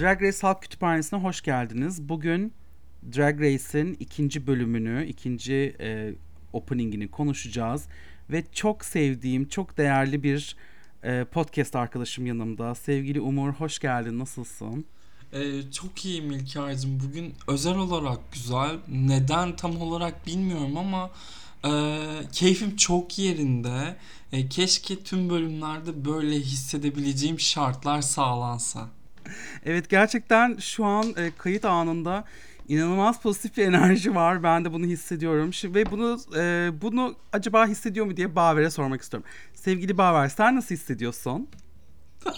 Drag Race Halk Kütüphanesi'ne hoş geldiniz. Bugün Drag Race'in ikinci bölümünü, ikinci e, openingini konuşacağız. Ve çok sevdiğim, çok değerli bir e, podcast arkadaşım yanımda. Sevgili Umur, hoş geldin. Nasılsın? Ee, çok iyiyim İlker'cim. Bugün özel olarak güzel. Neden tam olarak bilmiyorum ama e, keyfim çok yerinde. E, keşke tüm bölümlerde böyle hissedebileceğim şartlar sağlansa. Evet gerçekten şu an e, kayıt anında inanılmaz pozitif bir enerji var. Ben de bunu hissediyorum. Şimdi, ve bunu e, bunu acaba hissediyor mu diye Baver'e sormak istiyorum. Sevgili Baver sen nasıl hissediyorsun?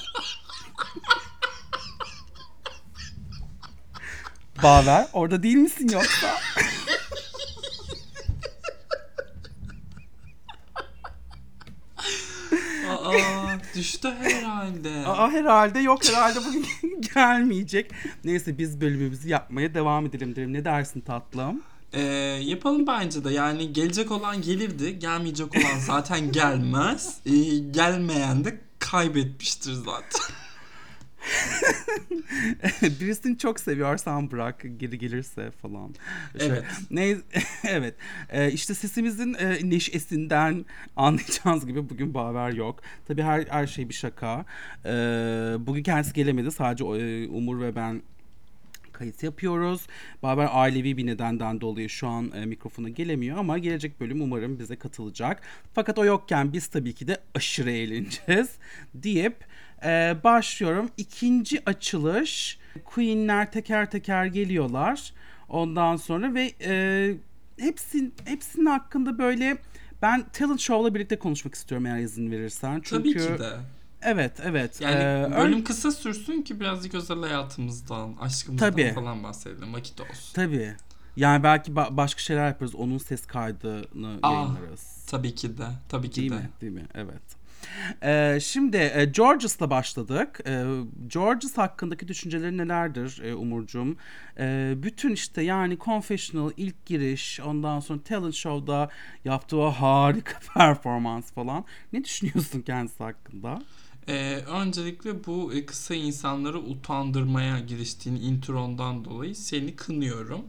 Baver orada değil misin yoksa? Aa düştü herhalde. Aa herhalde yok herhalde bugün gelmeyecek. Neyse biz bölümümüzü yapmaya devam edelim derim. Ne dersin tatlım? Ee, yapalım bence de. Yani gelecek olan gelirdi. Gelmeyecek olan zaten gelmez. Ee, gelmeyen de kaybetmiştir zaten. Birisini çok seviyorsan bırak geri gelirse falan. Evet. Ne evet. Ee, işte sesimizin e, neşesinden anlayacağınız gibi bugün Baver yok. Tabii her her şey bir şaka. Ee, bugün kendisi gelemedi. Sadece e, Umur ve ben kayıt yapıyoruz. Baber ailevi bir nedenden dolayı şu an e, mikrofona gelemiyor ama gelecek bölüm umarım bize katılacak. Fakat o yokken biz tabii ki de aşırı eğleneceğiz deyip e, başlıyorum. İkinci açılış Queen'ler teker teker geliyorlar. Ondan sonra ve e, hepsin, hepsinin hakkında böyle ben Talent Show'la birlikte konuşmak istiyorum eğer izin verirsen. Çünkü, Tabii ki de. Evet, evet. Yani ee, bölüm ön- kısa sürsün ki birazcık özel hayatımızdan, aşkımızdan Tabii. falan bahsedelim. Vakit olsun. Tabii. Yani belki ba- başka şeyler yaparız. Onun ses kaydını Aa, yayınlarız. Tabii ki de. Tabii ki Değil de. mi? Değil mi? Evet. Ee, şimdi e, Georges'la başladık. E, Georges hakkındaki düşünceleri nelerdir e, Umurcuğum? E, bütün işte yani Confessional ilk giriş, ondan sonra Talent Show'da yaptığı harika performans falan. Ne düşünüyorsun kendisi hakkında? Ee, öncelikle bu e, kısa insanları utandırmaya giriştiğin introndan dolayı seni kınıyorum.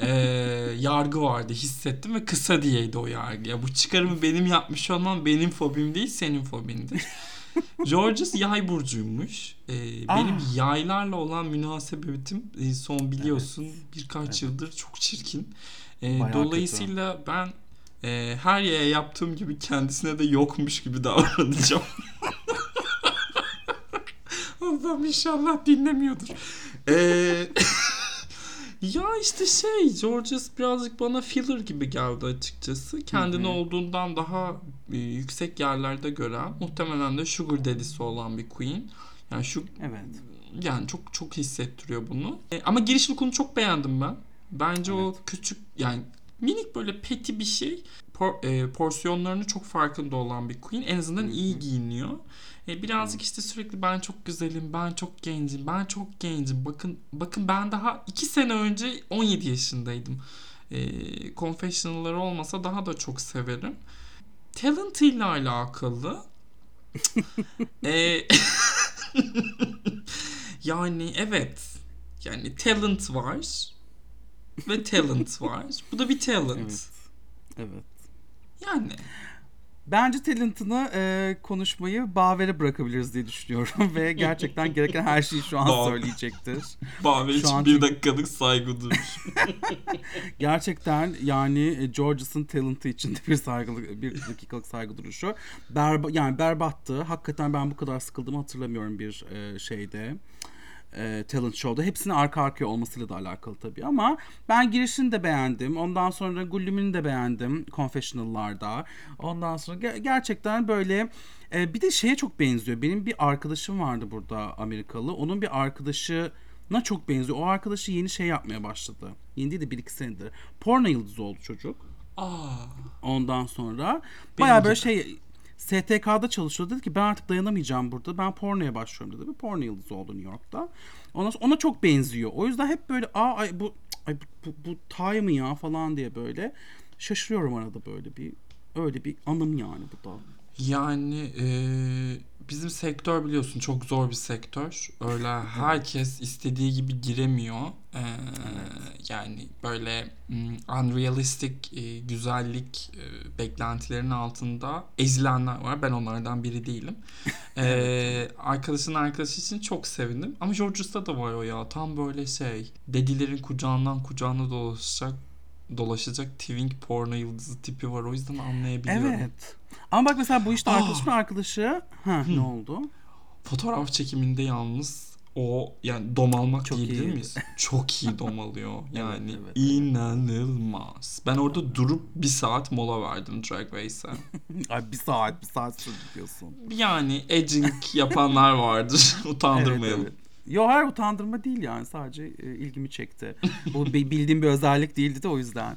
Ee, yargı vardı hissettim ve kısa diyeydi o yargı. Ya bu çıkarımı benim yapmış olmam benim fobim değil senin fobindir. Georges yay burcuymuş. Ee, benim Ah. yaylarla olan münasebetim e, son biliyorsun birkaç Evet. yıldır çok çirkin. Ee, Bayağı dolayısıyla ben e, her yere yaptığım gibi kendisine de yokmuş gibi davranacağım. Allah'ım inşallah dinlemiyordur. Ee, ya işte şey Georges birazcık bana filler gibi geldi açıkçası. Kendini Hı hı. olduğundan daha e, yüksek yerlerde gören muhtemelen de sugar daddy'si olan bir queen. Yani şu Evet. yani çok çok hissettiriyor bunu. E, ama giriş look'unu çok beğendim ben. Bence o küçük yani minik böyle peti bir şey. Por, e, porsiyonlarını çok farkında olan bir queen. En azından iyi giyiniyor. E, birazcık işte sürekli ben çok güzelim, ben çok gencim, ben çok gencim. Bakın bakın ben daha 2 sene önce 17 yaşındaydım. E, confessional'ları olmasa daha da çok severim. Talent ile alakalı e, yani evet. Yani talent var. Ve talent var. Bu da bir talent. Evet. Evet. Yani Bence talentını e, konuşmayı Baver'e bırakabiliriz diye düşünüyorum ve gerçekten gereken her şeyi şu an Baver. söyleyecektir. Baver için an bir dakikalık saygı duruş. Gerçekten yani e, Georges'ın talentı için de bir saygılı bir dakikalık saygı duruşu. Berba, yani berbattı. Hakikaten ben bu kadar sıkıldığımı hatırlamıyorum bir e, şeyde. E, talent show'da. Hepsinin arka arkaya olmasıyla da alakalı tabii ama ben girişini de beğendim. Ondan sonra Gullüm'ünü de beğendim Confessional'larda. Ondan sonra ge- gerçekten böyle e, bir de şeye çok benziyor. Benim bir arkadaşım vardı burada Amerikalı. Onun bir arkadaşı na çok benziyor. O arkadaşı yeni şey yapmaya başladı. Yeni değil de bir iki senedir. Porno yıldızı oldu çocuk. Aa, Ondan sonra bayağı böyle şey STK'da çalışıyor. Dedi ki ben artık dayanamayacağım burada. Ben pornoya başlıyorum dedi. Bir porno yıldızı oldu New York'ta. Ona, ona çok benziyor. O yüzden hep böyle aa ay bu ay bu, bu, bu Tay mı ya falan diye böyle şaşırıyorum arada böyle bir öyle bir anım yani bu da. Yani e, bizim sektör biliyorsun çok zor bir sektör. Öyle herkes istediği gibi giremiyor. Ee, Yani böyle mm, unrealistic e, güzellik e, beklentilerinin altında ezilenler var. Ben onlardan biri değilim. Ee, arkadaşın arkadaşı için çok sevindim. Ama George'da da var o ya. Tam böyle şey. Dedilerin kucağından kucağına dolaşacak dolaşacak twink porno yıldızı tipi var. O yüzden anlayabiliyorum. Evet. Ama bak mesela bu işte Ah. arkadaşımın arkadaşı. Ha ne oldu? Fotoğraf çekiminde yalnız o yani domalmak Çok diyebilir iyi. miyiz? Çok iyi domalıyor. Yani evet, evet. inanılmaz. Ben orada durup bir saat mola verdim Drag Race'e. Ay bir saat bir saat sürdü diyorsun. Yani edging yapanlar vardır. Utandırmayalım. Evet, evet. Yo hayır utandırma değil yani sadece e, ilgimi çekti. Bu bi- bildiğim bir özellik değildi de o yüzden.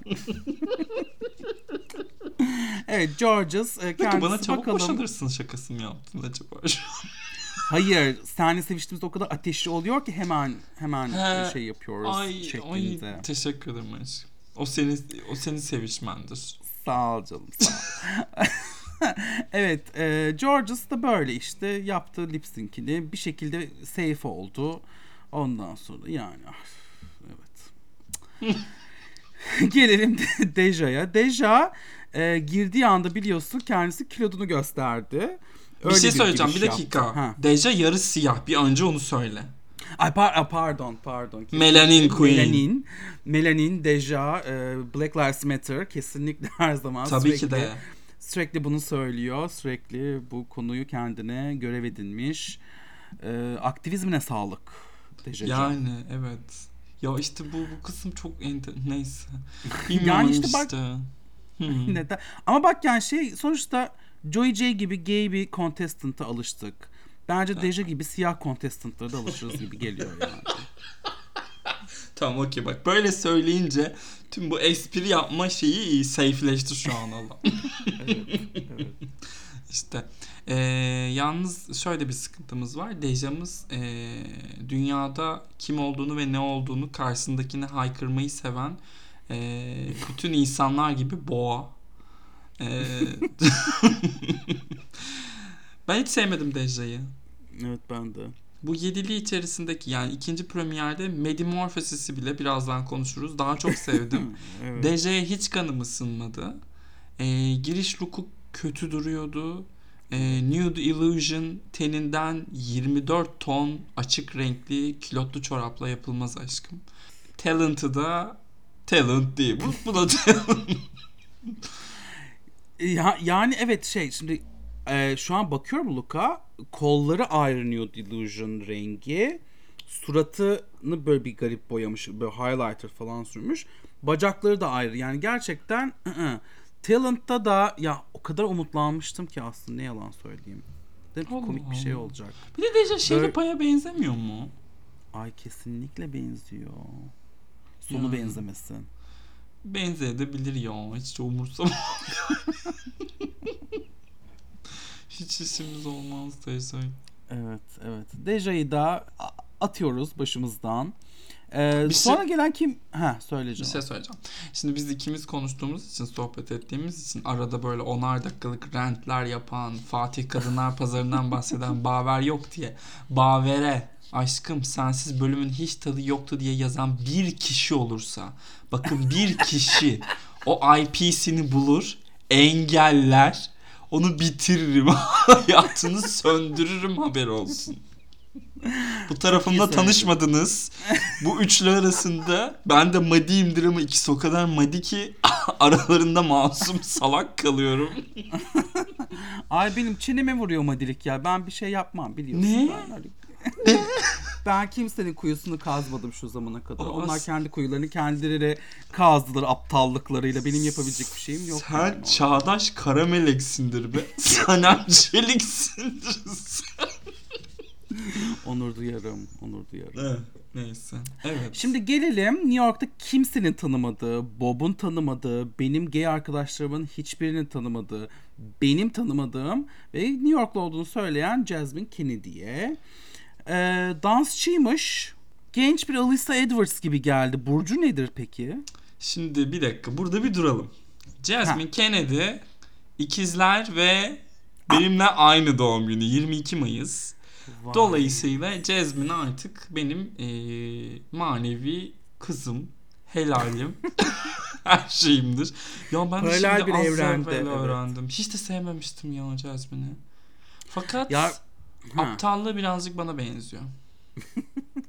evet Georges e, kendisi bana çabuk bakalım. boşanırsın şakası mı yaptın acaba? Hayır seninle seviştiğimizde o kadar ateşli oluyor ki hemen hemen He, şey yapıyoruz ay, şeklinde. ay teşekkür ederim aşkım. O senin o senin sevişmendir. Sağ ol canım sağ ol. evet e, Georges da böyle işte yaptı lip sync'ini bir şekilde safe oldu. Ondan sonra yani ah, evet. Gelelim de Deja'ya. Deja e, girdiği anda biliyorsun kendisi kilodunu gösterdi. bir şey söyleyeceğim giriş bir dakika. yaptı. Ha. Deja yarı siyah. Bir önce onu söyle. Ay par- pardon pardon. Melanin Queen. Melanin. Melanin, Deja, e, Black Lives Matter kesinlikle her zaman Tabii sürekli, ki de. sürekli bunu söylüyor. Sürekli bu konuyu kendine görev edinmiş. E, aktivizmine sağlık Deja'cığım. Yani evet. Ya işte bu bu kısım çok ente neyse. Yani işte işte bak- Hı. Neden? Ama bak yani şey sonuçta Joy J gibi gay bir contestant'a alıştık. Bence Deja gibi siyah contestant'lara da alışırız gibi geliyor yani. Tamam okey bak böyle söyleyince tüm bu espri yapma şeyi safe'leşti şu an Allah. evet. İşte eee, yalnız şöyle bir sıkıntımız var. Deja'mız eee, dünyada kim olduğunu ve ne olduğunu karşısındakine haykırmayı seven eee, bütün insanlar gibi boğa. Eee, ben hiç sevmedim Deja'yı. Evet ben de. Bu yedili içerisindeki yani ikinci premierde Medimorphosis'i bile birazdan konuşuruz. Daha çok sevdim. Evet. DJ'ye hiç kanım ısınmadı. Ee, giriş look'u kötü duruyordu. Ee, Nude Illusion teninden 24 ton açık renkli kilotlu çorapla yapılmaz aşkım. Talent'ı da talent değil. Bu, bu da talent. Ya, yani evet şey şimdi e, şu an bakıyorum Luka kolları ayrı Nude Illusion rengi suratını böyle bir garip boyamış böyle highlighter falan sürmüş bacakları da ayrı yani gerçekten ı-ı. Talent'ta da ya o kadar umutlanmıştım ki aslında ne yalan söyleyeyim. Değil mi? Allah Komik bir şey Allah. olacak. Bir de Deja Böyle- Sheripa'ya benzemiyor mu? Ay kesinlikle benziyor. Sonu Yani. benzemesin. Benzeyebilir ya. Hiç umursamam. Hiç işimiz olmaz Deja. Evet, evet. Deja'yı da atıyoruz başımızdan. Ee, Bir sonra şey- gelen kim? Ha Bir söyleyeceğim. şey söyleyeceğim. Şimdi biz ikimiz konuştuğumuz için, sohbet ettiğimiz için arada böyle onar dakikalık rentler yapan, Fatih Kadınlar Pazarı'ndan bahseden Baver yok diye. Baver'e aşkım sensiz bölümün hiç tadı yoktu diye yazan bir kişi olursa, bakın bir kişi o IP'sini bulur, engeller, onu bitiririm, hayatını söndürürüm haber olsun. Bu tarafımda Güzel. tanışmadınız. Bu üçlü arasında ben de madiyimdir ama ikisi o kadar madi ki aralarında masum salak kalıyorum. Ay benim çeneme vuruyor madilik ya. Ben bir şey yapmam biliyorsun. Ne? Ben, kimsenin kuyusunu kazmadım şu zamana kadar. Aa, Onlar kendi kuyularını kendileri kazdılar aptallıklarıyla. Benim yapabilecek bir şeyim yok. Sen yani. çağdaş kara meleksindir be. Sen angeliksindir. Onur duyarım. Onur duyarım. Evet, Neyse. Evet. Şimdi gelelim New York'ta kimsenin tanımadığı, Bob'un tanımadığı, benim gay arkadaşlarımın hiçbirinin tanımadığı, benim tanımadığım ve New York'lu olduğunu söyleyen Jasmine Kennedy'ye. Ee, dansçıymış. Genç bir Alyssa Edwards gibi geldi. Burcu nedir peki? Şimdi bir dakika burada bir duralım. Jasmine Kennedy ikizler ve Benimle aynı doğum günü 22 Mayıs. Vay. Dolayısıyla Jasmine artık benim eee, manevi kızım, helalim, her şeyimdir. Ya ben de şimdi bir az evrende, evvel evet. öğrendim. Hiç de sevmemiştim ya Jasmine'i. Fakat Ya ha, aptallığı birazcık bana benziyor.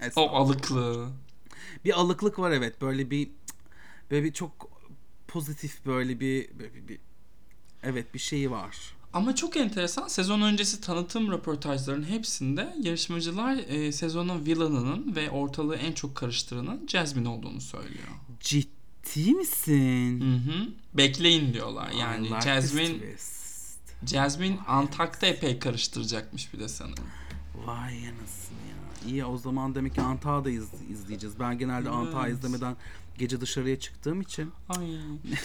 O estağfurullah. alıklığı. bir alıklık var evet böyle bir böyle bir çok pozitif böyle bir, böyle bir, bir- evet bir şeyi var. Ama çok enteresan. Sezon öncesi tanıtım röportajlarının hepsinde yarışmacılar e, sezonun villainının ve ortalığı en çok karıştıranın Jasmine olduğunu söylüyor. Ciddi misin? Hı hı. Bekleyin diyorlar. Yani like Jasmine. Jasmine Antak'ta epey karıştıracakmış bir de sanırım. Vay anasını ya. İyi o zaman demek ki Antağı da iz- izleyeceğiz. Ben genelde Evet. izlemeden gece dışarıya çıktığım için. Ay.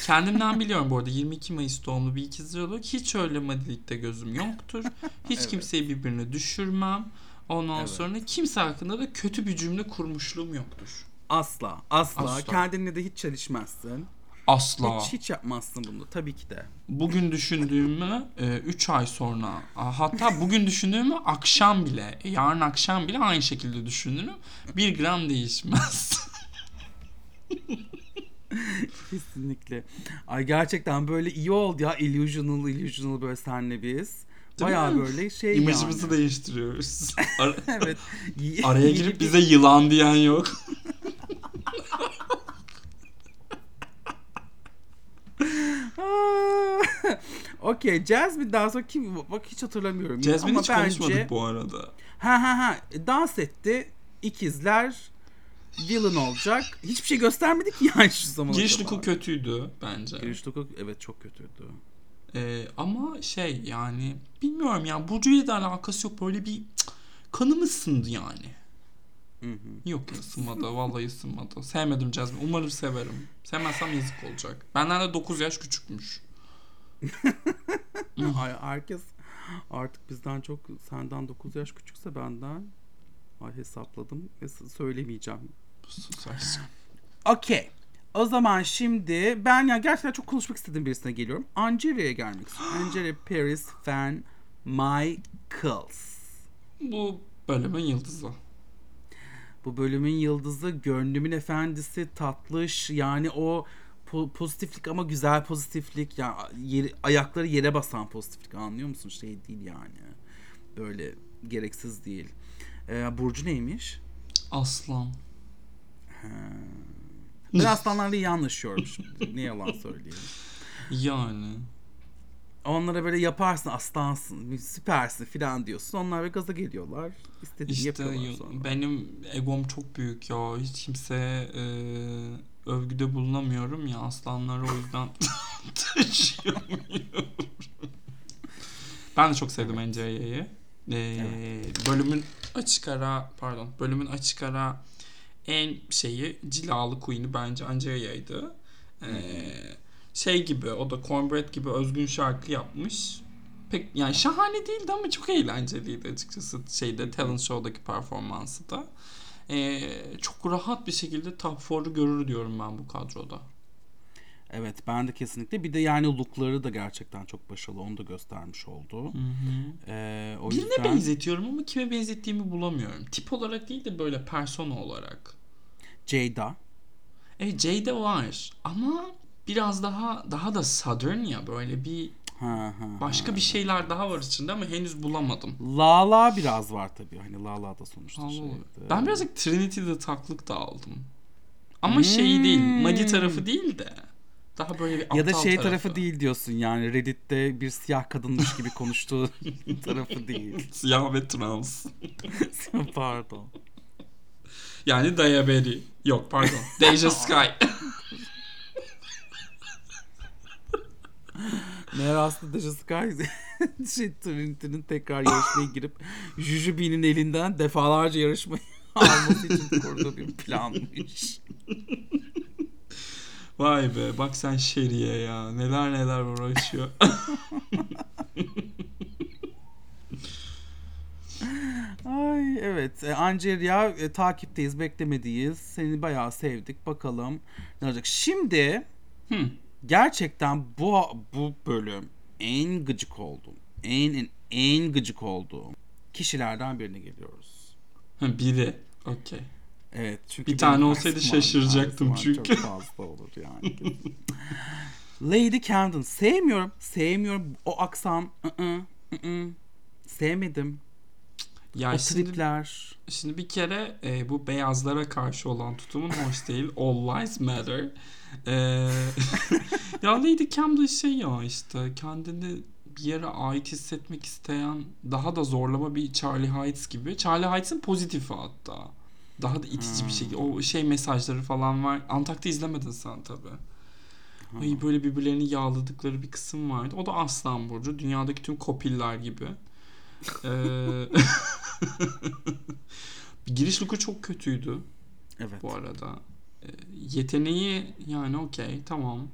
Kendimden biliyorum bu arada 22 Mayıs doğumlu bir ikizler olarak hiç öyle madilikte gözüm yoktur. Hiç Evet. kimseyi birbirine düşürmem. Ondan Evet. sonra kimse hakkında da kötü bir cümle kurmuşluğum yoktur. Asla, asla. Asla. Kendinle de hiç çelişmezsin. Asla. Hiç hiç yapmazsın bunu tabii ki de. Bugün düşündüğümü 3 ay sonra hatta bugün düşündüğümü akşam bile yarın akşam bile aynı şekilde düşünürüm. Bir gram değişmez. Kesinlikle. Ay gerçekten böyle iyi oldu ya illusional illusional böyle senle biz. Mi? böyle şey İmajımızı yani. değiştiriyoruz. Ar- evet. Araya girip bize yılan diyen yok. Okey Jasmine'den sonra kim bak hiç hatırlamıyorum. Jasmine hiç bence- konuşmadık bu arada. Ha ha ha dans etti. İkizler villain olacak. Hiçbir şey göstermedi ki yani şu zamana Giriş kadar. Luku kötüydü bence. Giriş Luku evet çok kötüydü. Ee, ama şey yani bilmiyorum ya Burcu ile de alakası yok böyle bir cık, kanım ısındı yani. Hı hı. Yok ısınmadı vallahi ısınmadı. Sevmedim Jasmine umarım severim. Sevmezsem yazık olacak. Benden de 9 yaş küçükmüş. Ay, herkes artık bizden çok senden 9 yaş küçükse benden ay hesapladım söylemeyeceğim. Sus aşkım. Okey. O zaman şimdi ben ya gerçekten çok konuşmak istediğim birisine geliyorum. Angelia'ya gelmek istiyorum. Angelia Paris Fan Michaels. Bu bölümün yıldızı. Bu bölümün yıldızı, gönlümün efendisi, tatlış. Yani o po- pozitiflik ama güzel pozitiflik. Ya yeri- ayakları yere basan pozitiflik anlıyor musun? Şey değil yani. Böyle gereksiz değil. Ee, Burcu neymiş? Aslan. Ben aslanlarla iyi anlaşıyorum şimdi. Ne yalan söyleyeyim. Yani. Onlara böyle yaparsın aslansın, süpersin filan diyorsun. Onlar böyle gaza geliyorlar. İstediğini İşte yapıyorlar sonra. benim egom çok büyük ya. Hiç kimseye e, övgüde bulunamıyorum ya. Aslanları o yüzden taşıyamıyorum. ben de çok sevdim Angelia'yı. Ee, Bölümün açık ara pardon bölümün açık ara en şeyi cilalı queen'i bence Angelia'ydı. Ee, şey gibi o da Cornbread gibi özgün şarkı yapmış. Pek yani şahane değildi ama çok eğlenceliydi açıkçası şeyde talent show'daki performansı da. Ee, çok rahat bir şekilde top 4'ü görür diyorum ben bu kadroda. Evet ben de kesinlikle. Bir de yani lookları da gerçekten çok başarılı. Onu da göstermiş oldu. Ee, o Birine yüzden benzetiyorum ama kime benzettiğimi bulamıyorum. Tip olarak değil de böyle persona olarak. Jada. Evet Jade var ama biraz daha daha da southern ya böyle bir Ha, ha, başka ha. bir şeyler daha var içinde ama henüz bulamadım. Lala biraz var tabii. Hani Lala da sonuçta Allah şeydi. Ben birazcık Trinity'de taklık da aldım. Ama şey değil, Hmm. Madi tarafı değil de daha böyle bir aptal Ya da şey tarafı. değil diyorsun yani Reddit'te bir siyah kadınmış gibi konuştuğu tarafı değil. Siyah ve trans. Pardon. Yani Diabetes. Yok pardon. Deja Sky. Meğer aslında Deja Sky şey, Trinity'nin tekrar yarışmaya girip Jujubee'nin elinden defalarca yarışmayı alması için kurduğu bir planmış. Vay be bak sen Şeriye ya. Neler neler uğraşıyor. Ay evet. E, Angelia e, takipteyiz, beklemediyiz. Seni bayağı sevdik. Bakalım ne olacak. Şimdi Hı. gerçekten bu bu bölüm en gıcık oldum. en en, en gıcık olduğum kişilerden birine geliyoruz. Ha, biri. Okey. Evet çünkü Bir tane olsaydı şaşıracaktım çünkü. Çok fazla olur yani. Lady Camden sevmiyorum. Sevmiyorum o aksan. ı-ı, ı-ı. Sevmedim. Ya o şimdi, tripler. şimdi bir kere e, bu beyazlara karşı olan tutumun hoş değil. All lives matter. E, ya Lady Camden şey ya işte kendini bir yere ait hissetmek isteyen daha da zorlama bir Charlie Heights gibi. Charlie Heights'ın pozitifi hatta. Daha da itici bir şekilde. O şey mesajları falan var. Antak'ta izlemedin sen tabi. Ay böyle birbirlerini yağladıkları bir kısım vardı. O da Aslan Burcu. Dünyadaki tüm kopiller gibi. Ee, giriş looku çok kötüydü Evet. bu arada. Ee, yeteneği yani okey tamam.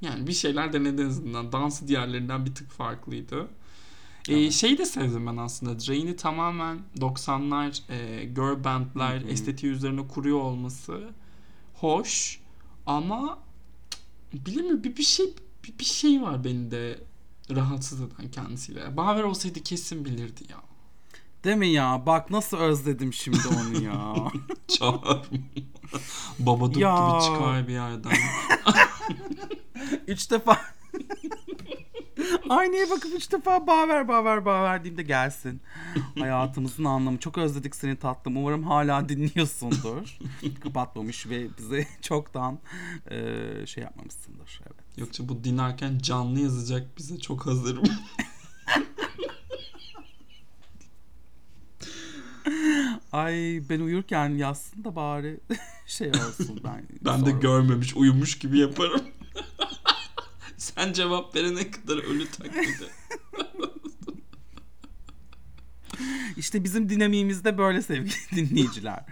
Yani bir şeyler denedi en azından. Dansı diğerlerinden bir tık farklıydı. Ee, şeyi de sevdim ben aslında. Drain'i tamamen 90'lar e, girl bandlar Hı hı. estetiği üzerine kuruyor olması hoş ama bilemiyorum bir, bir şey bir, bir şey var beni de rahatsız eden kendisiyle. Baver olsaydı kesin bilirdi ya. Değil mi ya? Bak nasıl özledim şimdi onu ya. Çağır. Babadık Ya. gibi çıkar bir yerden. üç defa Aynaya bakıp üç defa baver baver baver diyeyim de gelsin. Hayatımızın anlamı. Çok özledik seni tatlım. Umarım hala dinliyorsundur. Kapatmamış ve bize çoktan e, şey yapmamışsındır. Evet. Yoksa bu dinlerken canlı yazacak bize çok hazırım. Ay ben uyurken yazsın da bari şey olsun. Ben, Ben de görmemiş uyumuş gibi yaparım. Sen cevap verene kadar ölü taklidi. İşte bizim dinamiğimizde böyle sevgili dinleyiciler.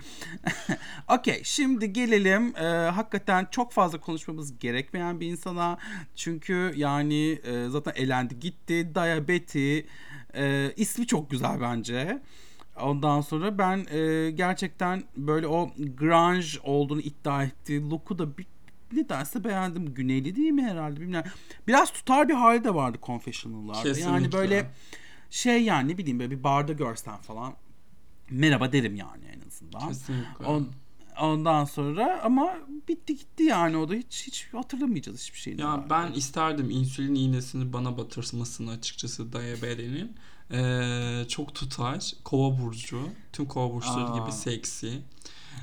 Okey şimdi gelelim e, hakikaten çok fazla konuşmamız gerekmeyen bir insana. Çünkü yani e, zaten elendi gitti. Diabeti e, ismi çok güzel bence. Ondan sonra ben e, gerçekten böyle o grunge olduğunu iddia ettiği look'u da bir nedense beğendim. Güneyli değil mi herhalde bilmiyorum. Biraz tutar bir hali de vardı Confessional'larda. Yani Kesinlikle. böyle şey yani ne bileyim böyle bir barda görsen falan merhaba derim yani en azından. Kesinlikle. On, ondan sonra ama bitti gitti yani o da hiç hiç hatırlamayacağız hiçbir şeyini. Ya ben isterdim insülin iğnesini bana batırmasını açıkçası diabetenin. Ee, çok tutar. Kova burcu. Tüm kova burçları Aa. gibi seksi.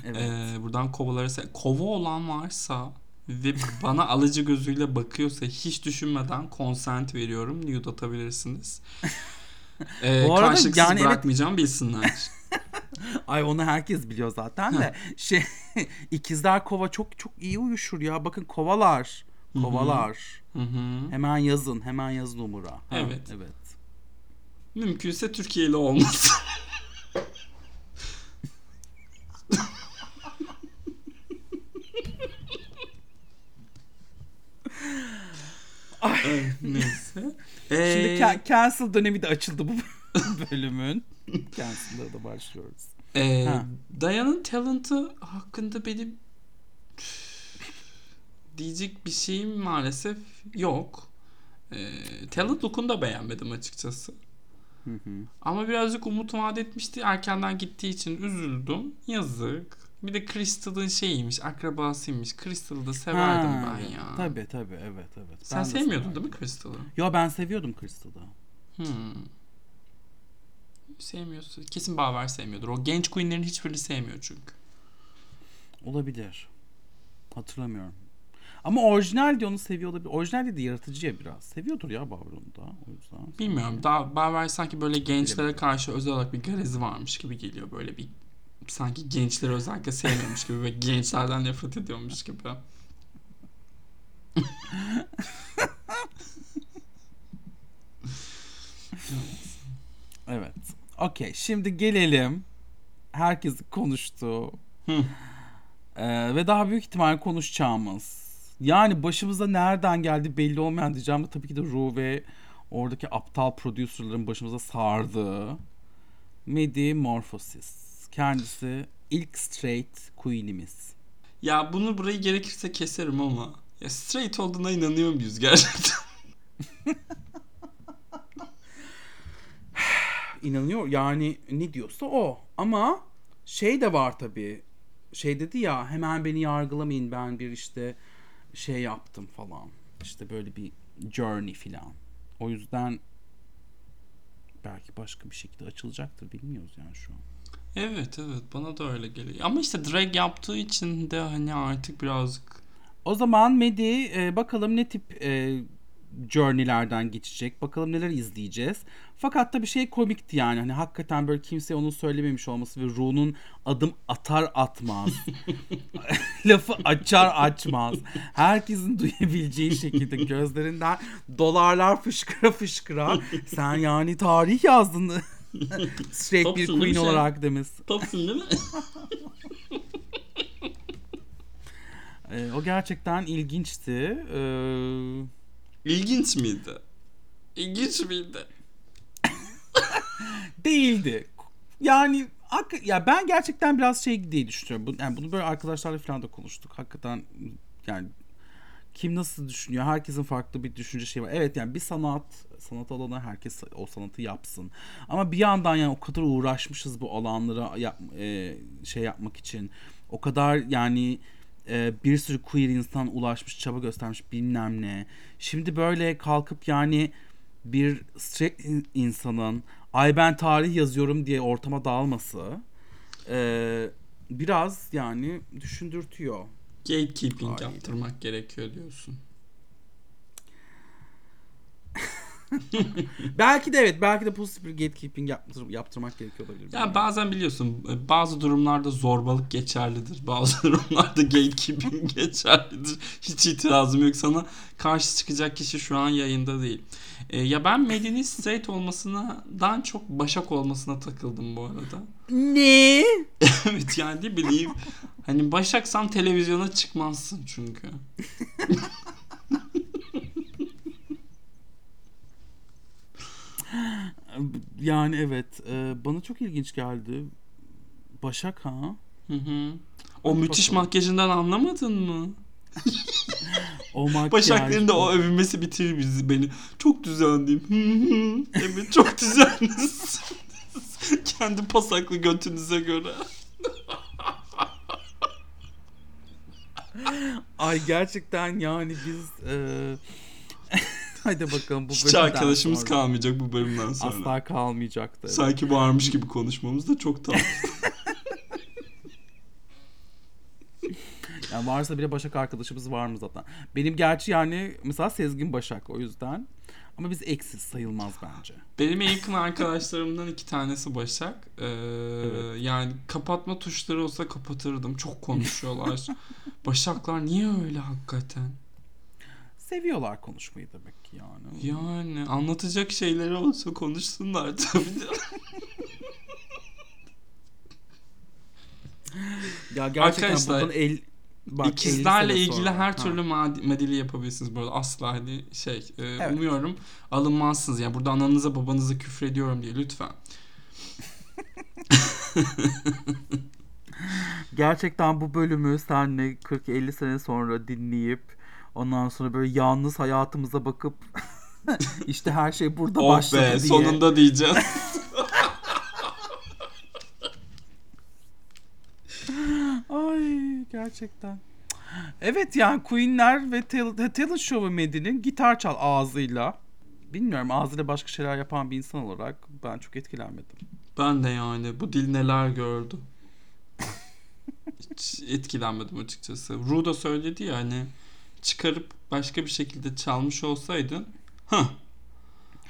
evet. Ee, buradan kovalara kova olan varsa ve bana alıcı gözüyle bakıyorsa hiç düşünmeden consent veriyorum. Nude atabilirsiniz. Ee, Bu arada karşılıksız yani evet- bırakmayacağım bilsinler. Ay onu herkes biliyor zaten de şey ikizler kova çok çok iyi uyuşur ya. Bakın kovalar. Kovalar. Hemen yazın. Hemen yazın Umur'a. Ha, Evet. Evet. Mümkünse Türkiye'li olmasın. Ay, Neyse. Şimdi Ee, ca- cancel dönemi de açıldı bu bölümün. Cancel'da da başlıyoruz. Ee, Ha. Diana'nın talentı hakkında benim diyecek bir şeyim maalesef yok. Ee, talent look'unu da beğenmedim açıkçası. Hı hı. Ama birazcık umut vaat etmişti. Erkenden gittiği için üzüldüm. Yazık. Bir de Crystal'ın şeyiymiş, akrabasıymış. Crystal'ı da severdim Ha, ben ya. Tabii tabii evet evet. Sen Ben de sevmiyordun severdim. değil mi Crystal'ı? Yo ben seviyordum Crystal'ı. Hmm. Sevmiyorsun. Kesin Baver sevmiyordur. O genç queenlerin hiçbirini sevmiyor çünkü. Olabilir. Hatırlamıyorum. Ama orijinal de onu seviyor olabilir. Orijinal de yaratıcı ya biraz. Seviyordur ya Bavron'u da. O yüzden. Bilmiyorum. Daha Baver sanki böyle gençlere karşı özel olarak bir garezi varmış gibi geliyor. Böyle bir sanki gençleri özellikle sevmiyormuş gibi ve gençlerden nefret ediyormuş gibi. Evet. Okey. Şimdi gelelim. Herkesin konuştuğu Hı. Ee, ve daha büyük ihtimal konuşacağımız. Yani başımıza nereden geldi belli olmayan diyeceğim de tabii ki de Ru ve oradaki aptal producerların başımıza sardığı Medi Morphosis. Kendisi ilk straight queen'imiz. Ya bunu burayı gerekirse keserim ama ya straight olduğuna inanıyor muyuz gerçekten? inanıyor yani ne diyorsa o. Ama şey de var tabii. Şey dedi ya hemen beni yargılamayın ben bir işte şey yaptım falan. İşte böyle bir journey filan. O yüzden belki başka bir şekilde açılacaktır bilmiyoruz yani şu an. Evet evet bana da öyle geliyor. Ama işte drag yaptığı için de hani artık birazcık O zaman Medi e, bakalım ne tip e, journeylerden geçecek. Bakalım neler izleyeceğiz. Fakat da bir şey komikti yani. Hani hakikaten böyle kimse onun söylememiş olması ve Ru'nun adım atar atmaz. Lafı açar açmaz. Herkesin duyabileceği şekilde gözlerinden dolarlar fışkıra fışkıra. Sen yani tarih yazdın. Straight bir Topsun queen şey? olarak demiş. Topsun değil mi? E, o gerçekten ilginçti. E, İlginç miydi? İlginç miydi? değildi. Yani ya ben gerçekten biraz şey diye düşünüyorum. Bu- Yani bunu böyle arkadaşlarla falan da konuştuk. Hakikaten yani kim nasıl düşünüyor? Herkesin farklı bir düşünce şey var. Evet yani bir sanat, sanat alanı herkes o sanatı yapsın. Ama bir yandan yani o kadar uğraşmışız bu alanlara yap, e, şey yapmak için. O kadar yani e, bir sürü queer insan ulaşmış, çaba göstermiş bilmem ne. Şimdi böyle kalkıp yani bir straight in- insanın ay ben tarih yazıyorum diye ortama dalması e, biraz yani düşündürtüyor. Gatekeeping Ay. yaptırmak gerekiyor diyorsun. belki de evet belki de pozitif bir gatekeeping yaptır, yaptırmak gerekiyor olabilir. Ya bazen biliyorsun bazı durumlarda zorbalık geçerlidir. Bazı durumlarda gatekeeping geçerlidir. Hiç itirazım yok sana. Karşı çıkacak kişi şu an yayında değil. Ee, ya ben Medeni straight olmasından çok Başak olmasına takıldım bu arada. Ne? evet yani bileyim. Hani Başaksan televizyona çıkmazsın çünkü. Yani evet e, bana çok ilginç geldi. Başak ha? Hı hı. O Hadi müthiş bakalım. makyajından anlamadın mı? O makyaj. Başaklarında o övünmesi bitirir bizi beni. Çok düzenliyim. Evet çok düzenlisiniz. Kendi pasaklı götünüze göre. Ay gerçekten yani biz e, hadi bakalım bu Hiç arkadaşımız sonra kalmayacak bu bölümden sonra. Asla kalmayacaktı. evet. Sanki varmış gibi konuşmamız da çok tatlı. Yani varsa bile Başak arkadaşımız var mı zaten? Benim gerçi yani mesela Sezgin Başak o yüzden. Ama biz eksiz sayılmaz bence. Benim en yakın arkadaşlarımdan iki tanesi Başak. Ee, Evet. Yani kapatma tuşları olsa kapatırdım. Çok konuşuyorlar. Başaklar niye öyle hakikaten? Seviyorlar konuşmayı demek ki yani. Yani anlatacak şeyleri olsa konuşsunlar tabii. Ya gerçekten Arkadaşlar, buradan el... Bak, 50 İkizlerle ilgili sonra- her Ha. türlü mad- medili yapabilirsiniz bu arada. Asla hani şey e, Evet. umuyorum alınmazsınız. Yani burada ananıza babanıza küfrediyorum diye lütfen. Gerçekten bu bölümü senle 40-50 sene sonra dinleyip ondan sonra böyle yalnız hayatımıza bakıp işte her şey burada Oh başladı be diye. sonunda diyeceğiz. Ay gerçekten. Evet yani Queen'ler ve Tal- Talent Show'u Medi'nin gitar çal ağzıyla. Bilmiyorum ağzıyla başka şeyler yapan bir insan olarak ben çok etkilenmedim. ben de yani bu dil neler gördü. Hiç etkilenmedim açıkçası. Ru da söyledi ya hani çıkarıp başka bir şekilde çalmış olsaydın Hah.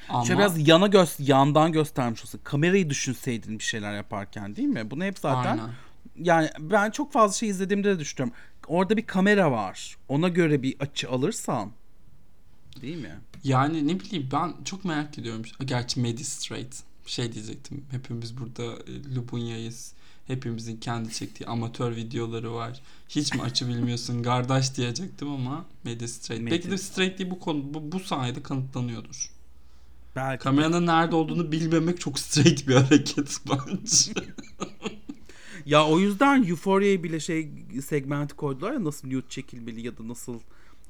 Ama Şöyle biraz yana göz yandan göstermiş olsa kamerayı düşünseydin bir şeyler yaparken değil mi? Bunu hep zaten Aynen. yani ben çok fazla şey izlediğimde de düşünüyorum. Orada bir kamera var. Ona göre bir açı alırsan değil mi? Yani ne bileyim ben çok merak ediyorum. Gerçi Medi Straight şey diyecektim. Hepimiz burada e, Lubunya'yız. Hepimizin kendi çektiği amatör videoları var. Hiç mi açı bilmiyorsun kardeş diyecektim ama Medi Straight. Medi. Belki de straightliği bu konu bu, bu sayede kanıtlanıyordur. Belki. Kameranın nerede olduğunu bilmemek çok straight bir hareket bence. Ya o yüzden Euphoria'ya bile şey segmenti koydular ya nasıl nude çekilmeli ya da nasıl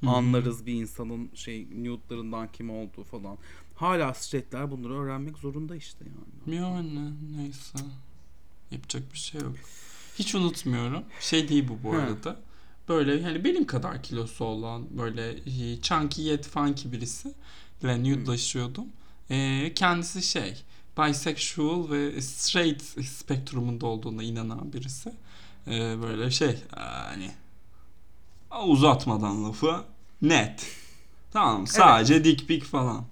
Hı. anlarız bir insanın şey nude'larından kim olduğu falan. hala straightler bunları öğrenmek zorunda işte yani. Yani neyse. Yapacak bir şey yok. Hiç unutmuyorum. Şey değil bu bu arada. Böyle hani benim kadar kilosu olan böyle e, chunky yet funky birisi ile nude'laşıyordum. Ee, kendisi şey bisexual ve straight spektrumunda olduğuna inanan birisi. Ee, böyle şey hani uzatmadan lafı net. Tamam sadece dik pik falan.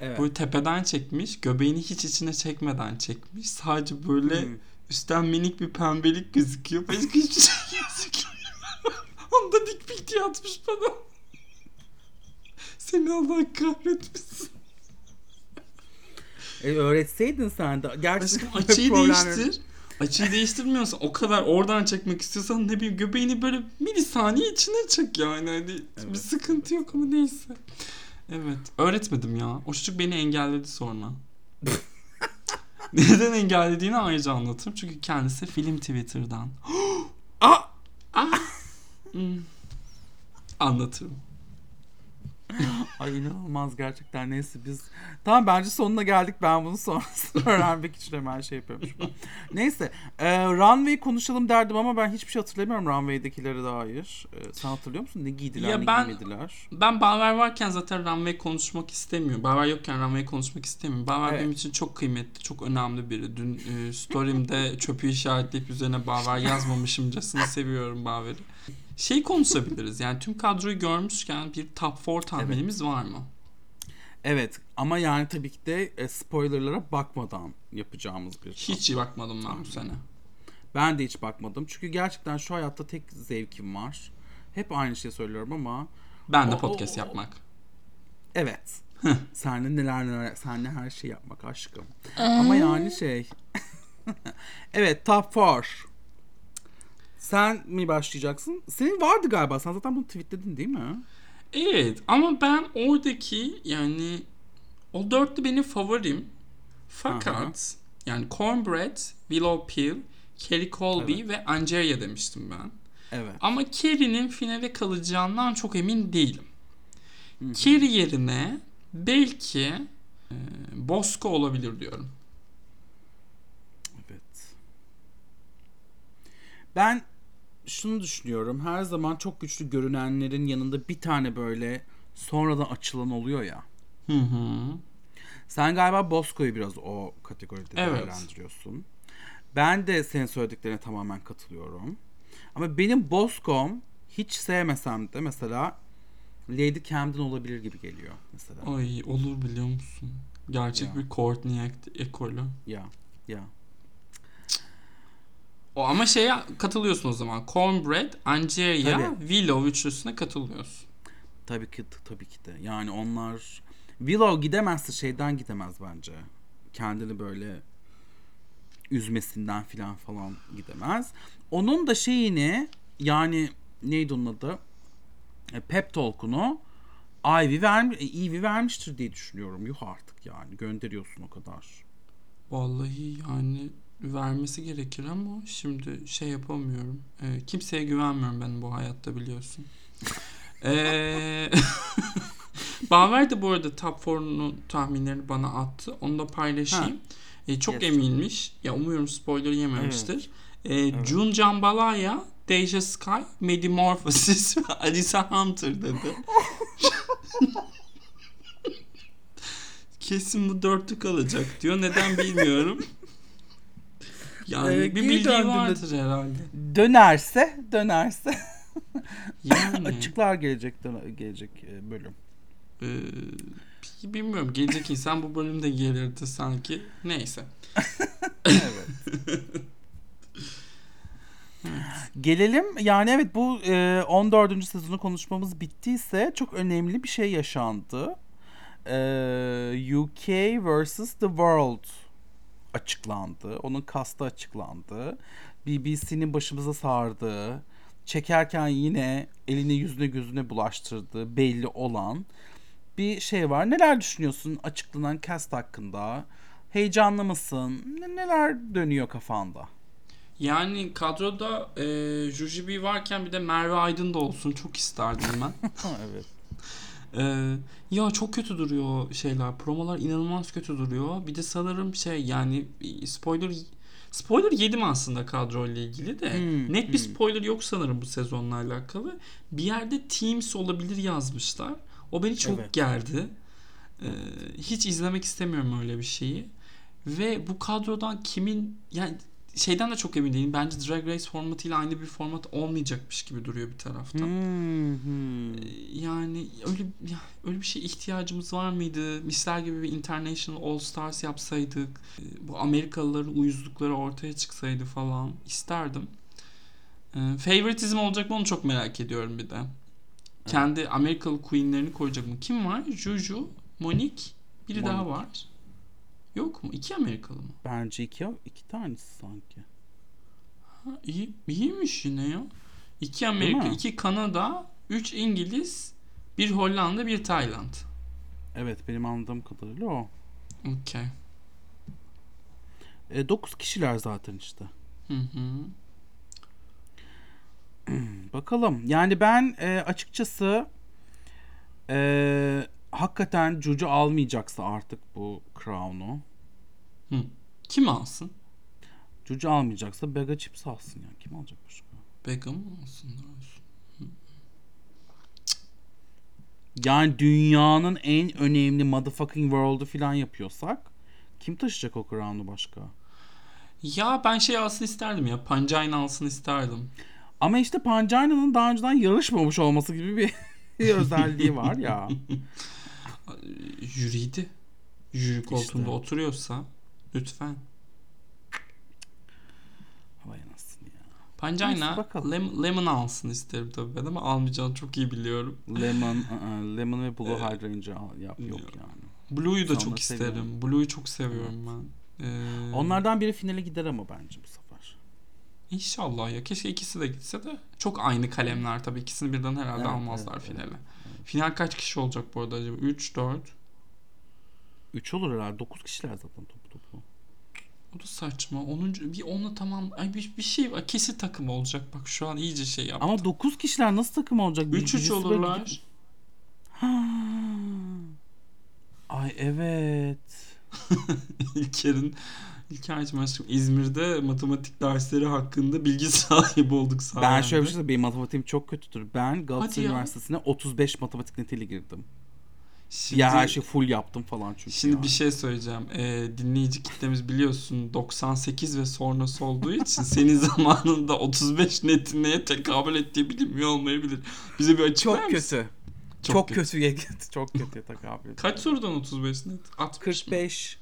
Evet. Böyle tepeden çekmiş. Göbeğini hiç içine çekmeden çekmiş. Sadece böyle Hmm. Üstten minik bir pembelik gözüküyor. Başka hiçbir şey gözükmüyor. Onu da dik pik diye atmış bana. Seni Allah kahretmesin. E, öğretseydin sen de. Gerçekten Aşkım açıyı değiştir. Açıyı değiştirmiyorsan o kadar oradan çekmek istiyorsan ne bileyim göbeğini böyle milisaniye içine çek yani. Hani bir Evet. sıkıntı yok ama neyse. Evet. Öğretmedim ya. O çocuk beni engelledi sonra. Neden engellediğini ayrıca anlatırım. Çünkü kendisi film Twitter'dan. Aa! Hmm. Anlatırım. Ay inanılmaz gerçekten neyse biz tamam bence sonuna geldik ben bunu sonrasında öğrenmek için hemen şey yapıyormuş ben. Neyse e, Runway konuşalım derdim ama ben hiçbir şey hatırlamıyorum Runway'dekilere dair. E, sen hatırlıyor musun ne giydiler Ya ne ben- giymediler? Ben Baver varken zaten Runway konuşmak istemiyorum. Baver yokken Runway konuşmak istemiyorum. Baver Evet. benim için çok kıymetli, çok önemli biri. Dün e, story'imde çöpü işaretleyip üzerine Baver yazmamışımcasını seviyorum Baver'i. Şey konuşabiliriz yani tüm kadroyu görmüşken bir top 4 tahminimiz var mı? Evet ama yani tabii ki de e, spoilerlara bakmadan yapacağımız bir Hiç iyi bakmadım ben bu sene. Ben de hiç bakmadım çünkü gerçekten şu hayatta tek zevkim var. Hep aynı şeyi söylüyorum ama Ben de o- podcast o- yapmak. Evet. senle neler neler, senle her şey yapmak aşkım. Ama yani şey. evet top 4. Sen mi başlayacaksın? Senin vardı galiba. Sen zaten bunu tweetledin değil mi? Evet ama ben oradaki yani o dörtlü benim favorim. Fakat yani Cornbread, Willow Pill, Kelly Colby Evet. ve Angeria demiştim ben. Evet. Ama Kerry'nin finale kalacağından çok emin değilim. Kerry yerine belki e, Bosco olabilir diyorum. Evet. Ben şunu düşünüyorum. Her zaman çok güçlü görünenlerin yanında bir tane böyle sonradan açılan oluyor ya. Hı hı. Sen galiba Bosco'yu biraz o kategoride Evet. değerlendiriyorsun. Ben de senin söylediklerine tamamen katılıyorum. Ama benim Bosco'm hiç sevmesem de mesela Lady Camden olabilir gibi geliyor mesela. Ay olur biliyor musun? Gerçek Ya. bir Courtney Act ekolü. Ya ya. O ama şeye katılıyorsun o zaman. Cornbread, Angeria, Tabii. Willow üçlüsüne katılıyorsun. Tabii ki tabii ki de. Yani onlar Willow gidemezse şeyden gidemez bence. Kendini böyle üzmesinden filan falan gidemez. Onun da şeyini yani neydi onun adı? E, Pep Talk'unu Ivy, vermi Ivy vermiştir diye düşünüyorum. Yuh artık yani gönderiyorsun o kadar. Vallahi yani vermesi gerekir ama şimdi şey yapamıyorum. Ee, kimseye güvenmiyorum ben bu hayatta biliyorsun. Ee, Baver de bu arada top 4'unu tahminlerini bana attı. Onu da paylaşayım. Ee, çok Yes. eminmiş. Ya umuyorum spoiler yememiştir. Ee, Jun Jambalaya, Deja Sky, Metamorphosis ve Alisa Hunter dedi. Kesin bu dörtlü kalacak diyor. Neden bilmiyorum. Yani Evet, bir bildiği vardır herhalde. Dönerse dönerse Yani açıklar gelecek gelecek e, bölüm. e, bilmiyorum. Gelecek insan bu bölümde gelirdi sanki. Neyse. Evet. Gelelim yani evet bu e, 14. sezonu konuşmamız bittiyse çok önemli bir şey yaşandı. E, UK vs. The World açıklandı. Onun kastı açıklandı. BBC'nin başımıza sardığı, çekerken yine elini yüzüne gözüne bulaştırdığı belli olan bir şey var. Neler düşünüyorsun açıklanan cast hakkında? Heyecanlı mısın? Ne- Neler dönüyor kafanda? Yani kadroda e, Jujubi varken bir de Merve Aydın da olsun. Çok isterdim ben. evet. Ee, ya çok kötü duruyor şeyler. Promolar inanılmaz kötü duruyor. Bir de sanırım şey yani spoiler spoiler yedim aslında kadro ile ilgili de. Hmm, Net bir hmm. spoiler yok sanırım bu sezonla alakalı. Bir yerde Teams olabilir yazmışlar. O beni çok Evet. gerdi. Ee, hiç izlemek istemiyorum öyle bir şeyi. Ve bu kadrodan kimin yani şeyden de çok emin değilim. Bence Drag Race formatıyla aynı bir format olmayacakmış gibi duruyor bir taraftan. Hmm, hmm. Yani öyle ya, öyle bir şey ihtiyacımız var mıydı? Misler gibi bir International All Stars yapsaydık. e, Bu Amerikalıların uyuzlukları ortaya çıksaydı falan isterdim. E, Favoritizm olacak mı onu çok merak ediyorum bir de. Kendi Amerikalı queenlerini koyacak mı? Kim var? Juju, Monique, biri daha Monique. var. Yok mu? İki Amerikalı mı? Bence iki, iki tanesi sanki. Ha, iyi, iyiymiş yine ya. İki Amerika, iki Kanada, üç İngiliz, bir Hollanda, bir Tayland. Evet benim anladığım kadarıyla o. Okey. E, 9 kişiler zaten işte. Hı hı. Bakalım. Yani ben e, açıkçası e, hakikaten Cucu almayacaksa artık bu Crown'u. Kim alsın? Cucu almayacaksa Bega Chips alsın yani. Kim alacak başka? Beckham mı alsın? Yani dünyanın en önemli motherfucking world'u falan yapıyorsak kim taşıyacak o Crown'u başka? Ya ben şey alsın isterdim ya. Pancayna alsın isterdim. Ama işte Pancayna'nın daha önceden yarışmamış olması gibi bir, bir özelliği var ya. Jüriydi. Jüri koltuğunda İşte. oturuyorsa lütfen. Vay anasını ya. Pancayna lem- lemon alsın isterim tabii ben ama almayacağını çok iyi biliyorum. Lemon, ı-ı, lemon ve blue hydrangea al- yap yok yani. Blue'yu da çok onu isterim. seviyorum. Blue'yu çok seviyorum ben. Ee, Onlardan biri finale gider ama bence bu sefer. İnşallah ya. Keşke ikisi de gitse de. Çok aynı kalemler tabii. İkisini birden herhalde Evet, almazlar evet, finale. Final kaç kişi olacak bu arada acaba? 3, 4. 3 olur herhalde. 9 kişiler zaten. O da saçma. 10. bir onunla tamam. Ay bir, bir şey var. Kesin takım olacak. Bak şu an iyice şey yaptı. Ama 9 kişiler nasıl takım olacak? 3-3 Birisi böyle olurlar. Ay evet. İlker'in İlker'cim aşkım İzmir'de matematik dersleri hakkında bilgi sahibi olduk sayende. Ben şöyle bir şey söyleyeyim. Benim matematiğim çok kötüdür. Ben Galatasaray. Üniversitesi'ne 35 matematik netiyle girdim. Şimdi, Ya her şey full yaptım falan çünkü. Şimdi yani. bir şey söyleyeceğim. Ee, dinleyici kitlemiz biliyorsun 98 ve sonrası olduğu için senin zamanında 35 netin neye tekabül ettiği bilinmiyor olmayabilir. Bize bir açıklar çok mısın? kötü. Çok Çok, kötü. gitti. Çok kötüye tekabül. Kaç sorudan 35 net? 60 mı? 45.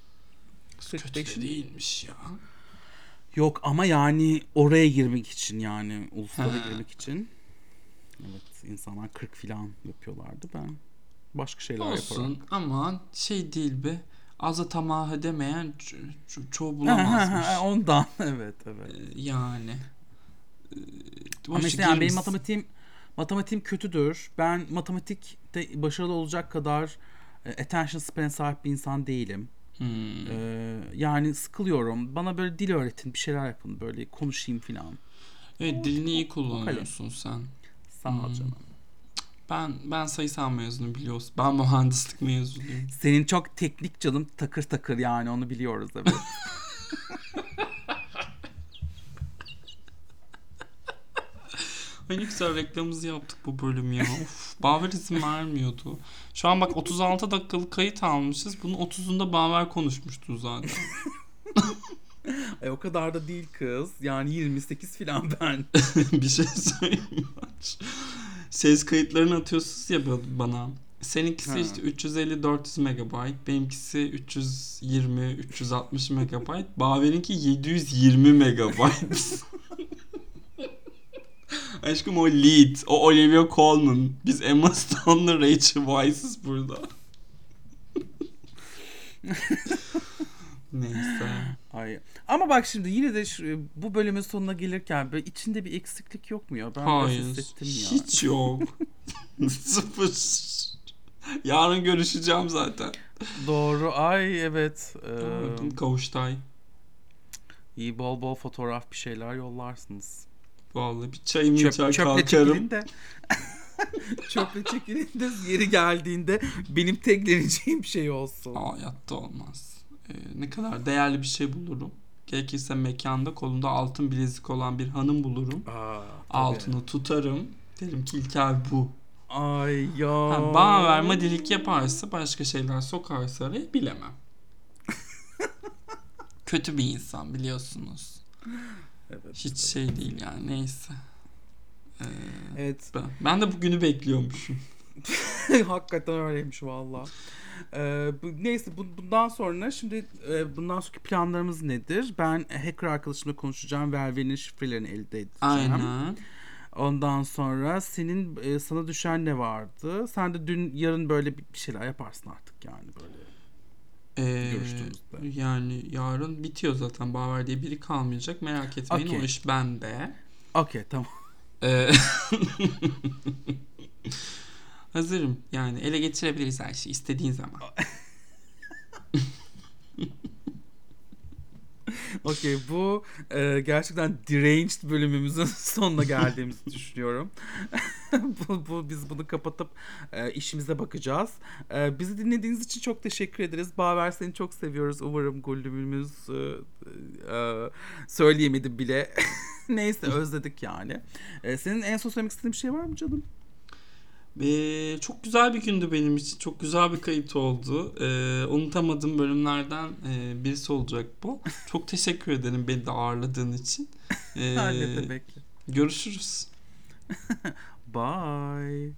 Kötü 45 de değilmiş ya. Yok ama yani oraya girmek için yani uluslara girmek için. Evet insanlar 40 falan yapıyorlardı ben. Başka şeyler yaparak. Olsun ama şey değil be. Aza tamah edemeyen ço- ço- çoğu bulamazmış. Ondan evet evet. Ee, yani. Ee, Ama işte yani benim matematiğim matematiğim kötüdür. Ben matematikte başarılı olacak kadar e, attention span'e sahip bir insan değilim. Hmm. Ee, yani sıkılıyorum. Bana böyle dil öğretin, bir şeyler yapın böyle konuşayım falan. Evet dilini iyi kullanıyorsun sen. Sağ ol Hmm. canım. Ben ben sayısal mezunu biliyorsun. Ben mühendislik mezunuyum. Senin çok teknik canım takır takır yani onu biliyoruz evet. Ay ne güzel reklamımızı yaptık bu bölüm ya. Of, Baver izin vermiyordu. Şu an bak 36 dakikalık kayıt almışız. Bunun 30'unda Baver konuşmuştu zaten. e, o kadar da değil kız. Yani 28 falan ben. bir şey söyleyeyim? Ses kayıtlarını atıyorsunuz ya bana. Seninkisi Ha. işte 350-400 MB. Benimkisi 320-360 MB. Baver'inki 720 MB. Aşkım o lead. O Olivia Colman. Biz Emma Stone'la Rachel Weisz'iz burada. Neyse. Ay. Ama bak şimdi yine de şu, bu bölümün sonuna gelirken böyle içinde bir eksiklik yok mu ya? Ben Hayır. hissettim ya. Hiç yok. Sıfır. Yarın görüşeceğim zaten. Doğru. Ay evet. Ee, Kavuştay. iyi bol bol fotoğraf bir şeyler yollarsınız. Vallahi bir çayımı Çöp, içer çöple kalkarım. de. Çöple çekilin de yeri geldiğinde benim tekleneceğim şey olsun. Hayatta olmaz. Ee, ne kadar değerli bir şey bulurum. Gerekirse mekanda kolunda altın bilezik olan bir hanım bulurum. Aa, tabii. Altını tutarım. Derim ki İlker bu. Ay ya. Ha, bana verme delik yaparsa başka şeyler sokarsa araya bilemem. Kötü bir insan biliyorsunuz. Evet, Hiç şey değil yani neyse. Ee, Evet. ben, ben de bugünü bekliyormuşum. Hakikaten öyleymiş valla. Ee, bu, neyse bu, bundan sonra şimdi e, bundan sonraki planlarımız nedir? Ben hacker arkadaşımla konuşacağım. Velve'nin şifrelerini elde edeceğim. Aynen. Ondan sonra senin e, sana düşen ne vardı? Sen de dün yarın böyle bir şeyler yaparsın artık yani böyle. Ee, Görüştüğümüzde. yani yarın bitiyor zaten. Baver diye biri kalmayacak. Merak etmeyin Okey. o iş bende. Okey tamam. Ee, Hazırım. Yani ele geçirebiliriz her şeyi istediğin zaman. Okey bu e, gerçekten deranged bölümümüzün sonuna geldiğimizi düşünüyorum. bu, bu biz bunu kapatıp e, işimize bakacağız. E, bizi dinlediğiniz için çok teşekkür ederiz. Baver seni çok seviyoruz. Umarım golümümüz e, e, söyleyemedim bile. Neyse özledik yani. E, senin en son söylemek istediğin bir şey var mı canım? Ee, çok güzel bir gündü benim için. Çok güzel bir kayıt oldu. Ee, unutamadığım bölümlerden e, birisi olacak bu. Çok teşekkür ederim beni de ağırladığın için. Ee, demek. görüşürüz. Bye.